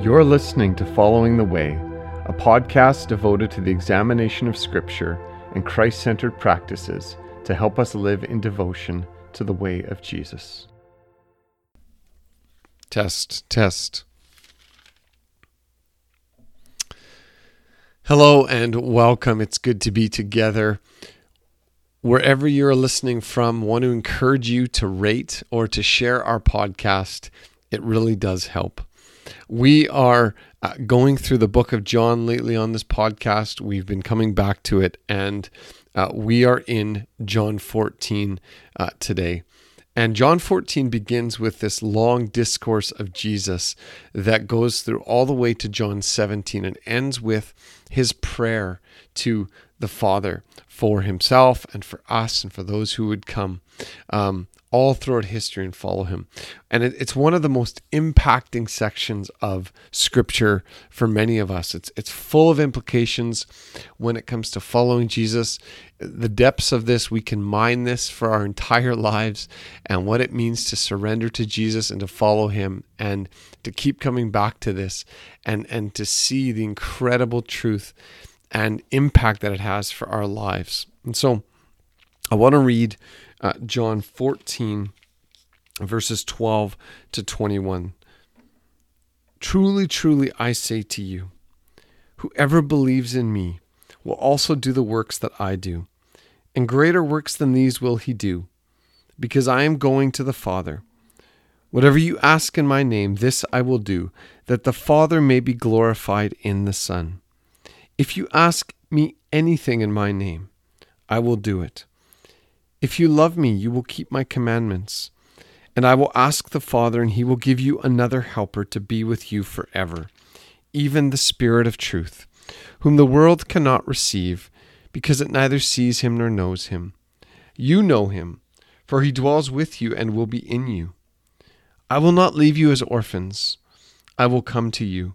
You're listening to Following the Way, a podcast devoted to the examination of Scripture and Christ centered practices to help us live in devotion to the way of Jesus. Test, test. Hello and welcome. It's good to be together. Wherever you're listening from, want to encourage you to rate or to share our podcast. It really does help. We are uh, going through the book of John lately on this podcast. We've been coming back to it, and uh, we are in John 14 uh, today. And John 14 begins with this long discourse of Jesus that goes through all the way to John 17 and ends with his prayer to the Father for himself and for us and for those who would come. Um, all throughout history and follow him. And it, it's one of the most impacting sections of scripture for many of us. It's it's full of implications when it comes to following Jesus. The depths of this, we can mine this for our entire lives and what it means to surrender to Jesus and to follow him and to keep coming back to this and and to see the incredible truth and impact that it has for our lives. And so I want to read uh, John 14, verses 12 to 21. Truly, truly, I say to you, whoever believes in me will also do the works that I do, and greater works than these will he do, because I am going to the Father. Whatever you ask in my name, this I will do, that the Father may be glorified in the Son. If you ask me anything in my name, I will do it. If you love me, you will keep my commandments. And I will ask the Father, and he will give you another helper to be with you forever, even the Spirit of truth, whom the world cannot receive, because it neither sees him nor knows him. You know him, for he dwells with you and will be in you. I will not leave you as orphans. I will come to you.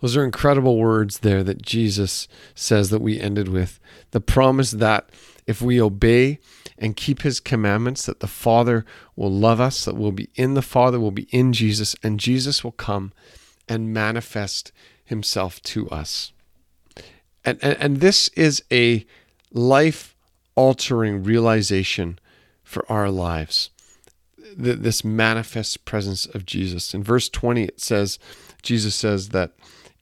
Those are incredible words there that Jesus says that we ended with. The promise that if we obey and keep his commandments, that the Father will love us, that we'll be in the Father, we'll be in Jesus, and Jesus will come and manifest himself to us. And, and, and this is a life altering realization for our lives. This manifest presence of Jesus. In verse 20, it says, Jesus says that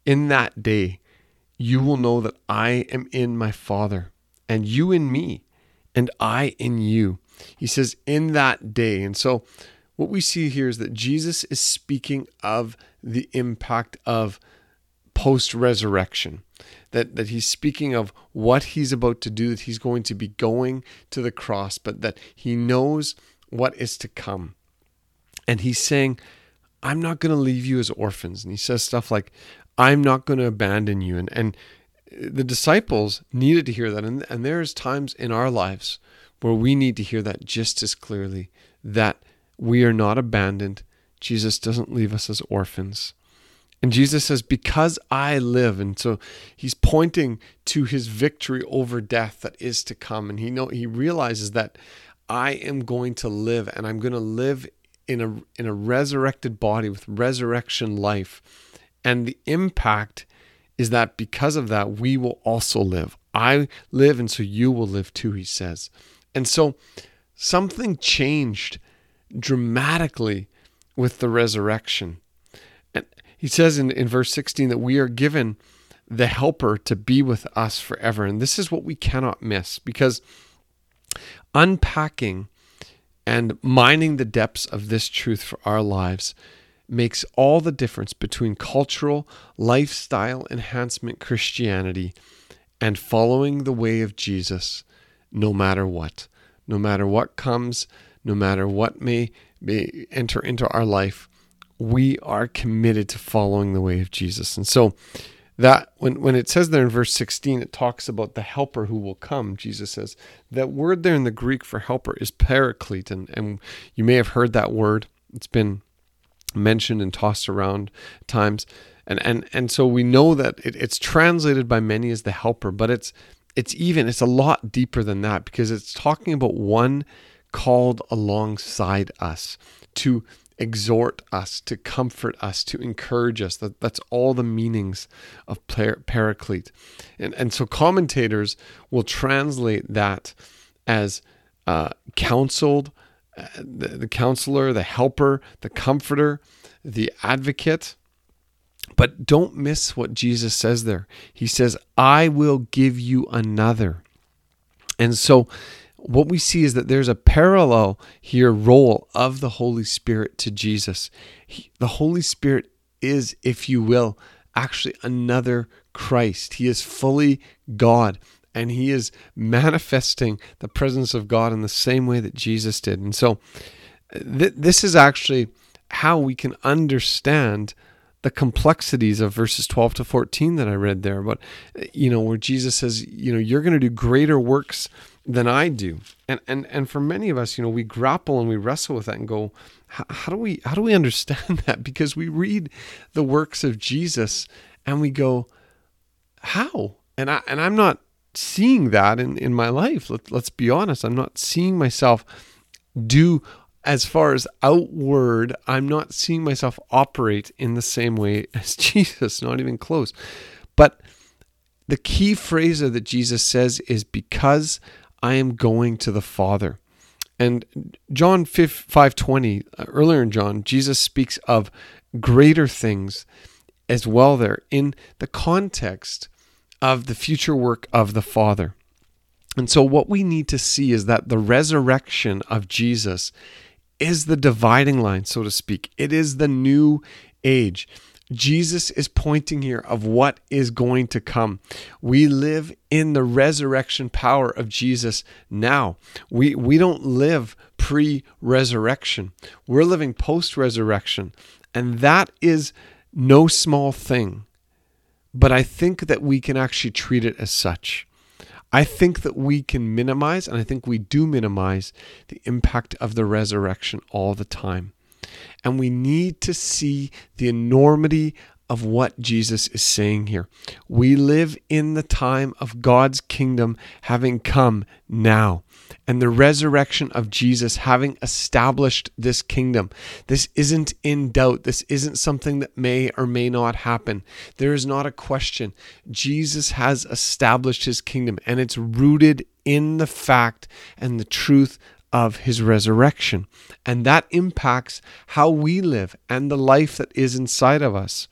in that day you will know that I am in my Father, and you in me, and I in you. He says, in that day. And so, what we see here is that Jesus is speaking of the impact of post resurrection. That, that he's speaking of what he's about to do, that he's going to be going to the cross, but that he knows what is to come. And he's saying, I'm not going to leave you as orphans. And he says stuff like, I'm not going to abandon you. And, and the disciples needed to hear that. And, and there's times in our lives where we need to hear that just as clearly that we are not abandoned. Jesus doesn't leave us as orphans. And Jesus says, Because I live. And so he's pointing to his victory over death that is to come. And he know he realizes that I am going to live and I'm going to live in a in a resurrected body with resurrection life. And the impact is that because of that, we will also live. I live, and so you will live too, he says. And so something changed dramatically with the resurrection. And he says in, in verse 16 that we are given the helper to be with us forever. And this is what we cannot miss because unpacking and mining the depths of this truth for our lives makes all the difference between cultural, lifestyle enhancement Christianity and following the way of Jesus, no matter what. No matter what comes, no matter what may, may enter into our life, we are committed to following the way of Jesus. And so that when, when it says there in verse 16, it talks about the helper who will come, Jesus says. That word there in the Greek for helper is paraclete. And, and you may have heard that word. It's been mentioned and tossed around times. And, and, and so we know that it, it's translated by many as the helper, but it's, it's even, it's a lot deeper than that because it's talking about one called alongside us to exhort us, to comfort us, to encourage us. That, that's all the meanings of paraclete. And, and so commentators will translate that as uh, counseled, uh, the, the counselor, the helper, the comforter, the advocate. But don't miss what Jesus says there. He says, I will give you another. And so what we see is that there's a parallel here role of the Holy Spirit to Jesus. He, the Holy Spirit is, if you will, actually another Christ. He is fully God and he is manifesting the presence of God in the same way that Jesus did. And so th- this is actually how we can understand the complexities of verses 12 to 14 that I read there. But, you know, where Jesus says, you know, you're going to do greater works than I do. And and and for many of us, you know, we grapple and we wrestle with that and go, how do we how do we understand that? Because we read the works of Jesus and we go, how? And I and I'm not seeing that in in my life. Let, let's be honest. I'm not seeing myself do as far as outward, I'm not seeing myself operate in the same way as Jesus, not even close. But the key phrase that Jesus says is because I am going to the Father. And John 5:20 uh, earlier in John Jesus speaks of greater things as well there in the context of the future work of the Father. And so what we need to see is that the resurrection of Jesus is the dividing line so to speak. It is the new age. Jesus is pointing here of what is going to come. We live in the resurrection power of Jesus now. We we don't live pre-resurrection. We're living post-resurrection. And that is no small thing. But I think that we can actually treat it as such. I think that we can minimize, and I think we do minimize, the impact of the resurrection all the time. And we need to see the enormity of what Jesus is saying here. We live in the time of God's kingdom having come now, and the resurrection of Jesus having established this kingdom. This isn't in doubt. This isn't something that may or may not happen. There is not a question. Jesus has established his kingdom, and it's rooted in the fact and the truth of his resurrection. And that impacts how we live and the life that is inside of us.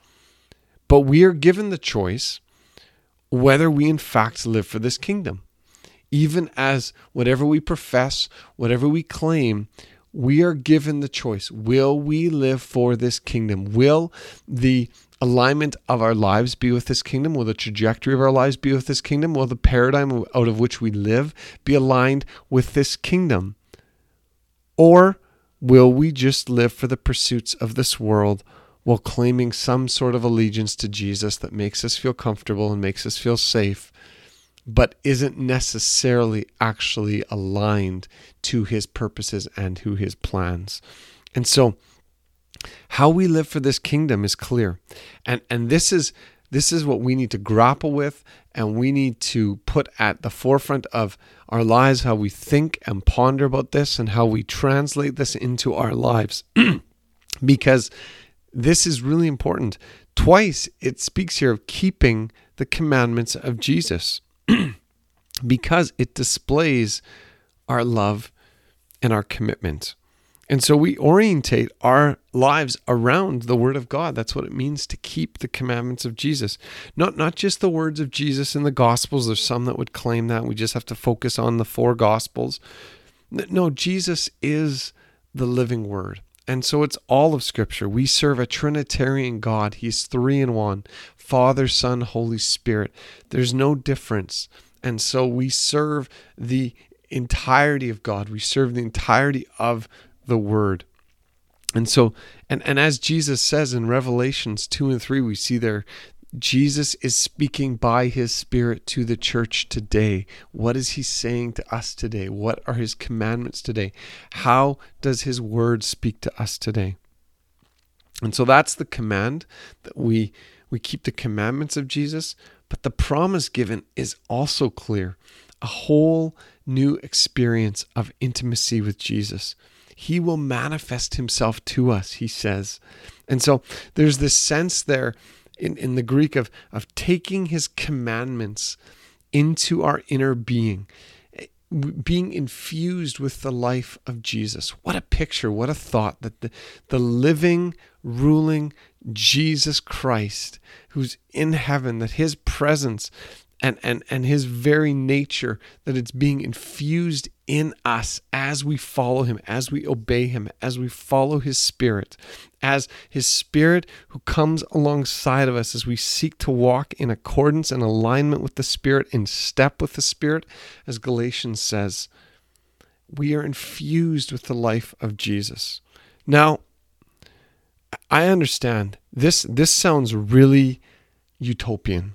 But we are given the choice whether we in fact live for this kingdom. Even as whatever we profess, whatever we claim, we are given the choice. Will we live for this kingdom? Will the alignment of our lives be with this kingdom? Will the trajectory of our lives be with this kingdom? Will the paradigm out of which we live be aligned with this kingdom? Or will we just live for the pursuits of this world while claiming some sort of allegiance to Jesus that makes us feel comfortable and makes us feel safe, but isn't necessarily actually aligned to his purposes and to his plans? And so, how we live for this kingdom is clear. And, and this is this is what we need to grapple with and we need to put at the forefront of our lives how we think and ponder about this and how we translate this into our lives. because this is really important. Twice it speaks here of keeping the commandments of Jesus because it displays our love and our commitment. And so we orientate our lives around the word of God. That's what it means to keep the commandments of Jesus. Not not just the words of Jesus in the gospels. There's some that would claim that we just have to focus on the four gospels. No, Jesus is the living word. And so it's all of scripture. We serve a trinitarian God. He's 3 in 1. Father, Son, Holy Spirit. There's no difference. And so we serve the entirety of God. We serve the entirety of the Word. And so, and, and as Jesus says in Revelations 2 and 3, we see there, Jesus is speaking by his Spirit to the church today. What is he saying to us today? What are his commandments today? How does his word speak to us today? And so that's the command that we we keep the commandments of Jesus, but the promise given is also clear. A whole new experience of intimacy with Jesus. He will manifest himself to us, he says. And so there's this sense there in, in the Greek of, of taking his commandments into our inner being, eh, being infused with the life of Jesus. What a picture, what a thought that the, the living, ruling Jesus Christ, who's in heaven, that his presence and, and, and his very nature, that it's being infused in us as we follow him, as we obey him, as we follow his spirit, as his spirit who comes alongside of us as we seek to walk in accordance and alignment with the spirit, in step with the spirit, as Galatians says, we are infused with the life of Jesus. Now, I understand this this sounds really utopian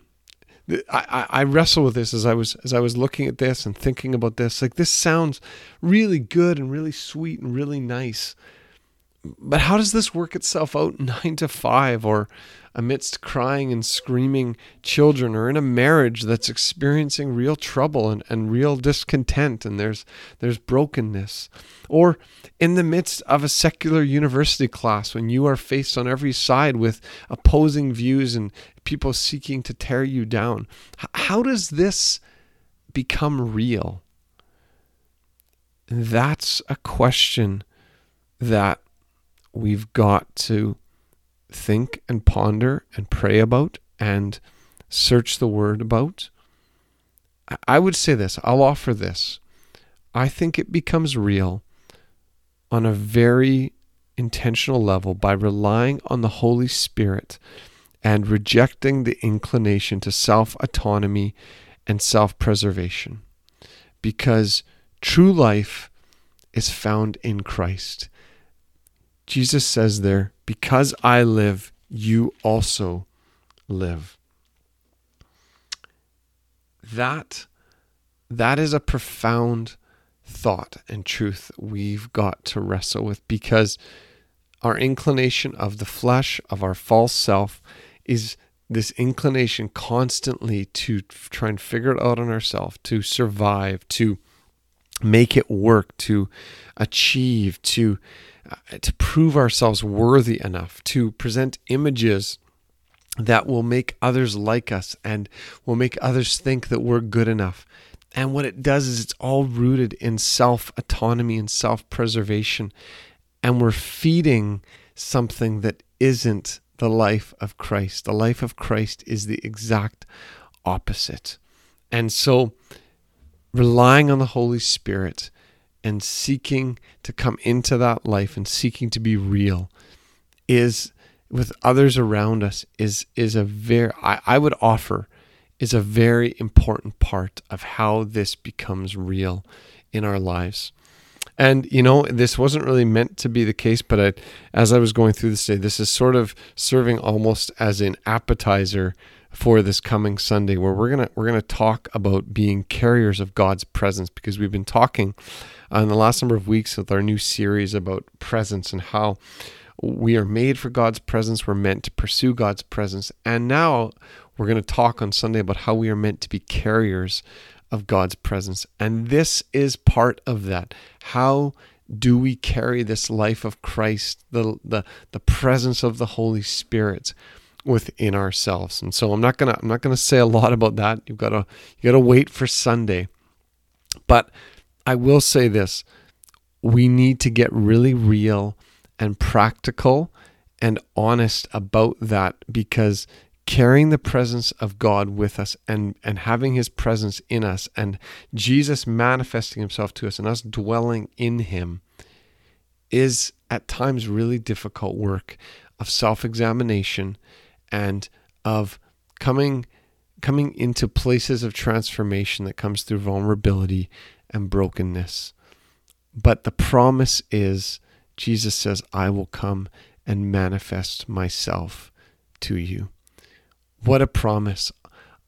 I, I wrestle with this as I was as I was looking at this and thinking about this. Like this sounds really good and really sweet and really nice. But how does this work itself out nine to five or amidst crying and screaming children or in a marriage that's experiencing real trouble and, and real discontent and there's there's brokenness? Or in the midst of a secular university class when you are faced on every side with opposing views and people seeking to tear you down. How does this become real? That's a question that we've got to think and ponder and pray about and search the word about. I would say this, I'll offer this. I think it becomes real on a very intentional level by relying on the Holy Spirit and rejecting the inclination to self autonomy and self preservation. Because true life is found in Christ. Jesus says there, Because I live, you also live. That, that is a profound thought and truth we've got to wrestle with because our inclination of the flesh, of our false self, is this inclination constantly to try and figure it out on ourselves, to survive, to make it work, to achieve, to uh, to prove ourselves worthy enough, to present images that will make others like us and will make others think that we're good enough. And what it does is it's all rooted in self autonomy and self preservation. And we're feeding something that isn't the life of Christ. The life of Christ is the exact opposite. And so, relying on the Holy Spirit and seeking to come into that life and seeking to be real is with others around us is is a very I, I would offer is a very important part of how this becomes real in our lives. And you know, this wasn't really meant to be the case, but I, as I was going through this day, this is sort of serving almost as an appetizer for this coming Sunday, where we're gonna we're gonna talk about being carriers of God's presence, because we've been talking uh, in the last number of weeks with our new series about presence and how we are made for God's presence. We're meant to pursue God's presence, and now we're going to talk on Sunday about how we are meant to be carriers of God's presence. And this is part of that. How do we carry this life of Christ, the, the, the presence of the Holy Spirit within ourselves? And so I'm not gonna I'm not gonna say a lot about that. You've gotta you gotta wait for Sunday. But I will say this. We need to get really real and practical and honest about that because carrying the presence of God with us and, and having his presence in us and Jesus manifesting himself to us and us dwelling in him is at times really difficult work of self-examination and of coming coming into places of transformation that comes through vulnerability and brokenness. But the promise is Jesus says, I will come and manifest myself to you. What a promise.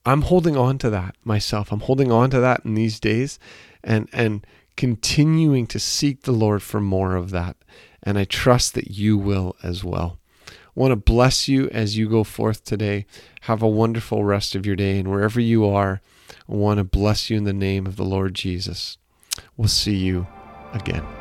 I'm holding on to that myself. I'm holding on to that in these days and and continuing to seek the Lord for more of that. And I trust that you will as well. I want to bless you as you go forth today. Have a wonderful rest of your day. And wherever you are, I want to bless you in the name of the Lord Jesus. We'll see you again.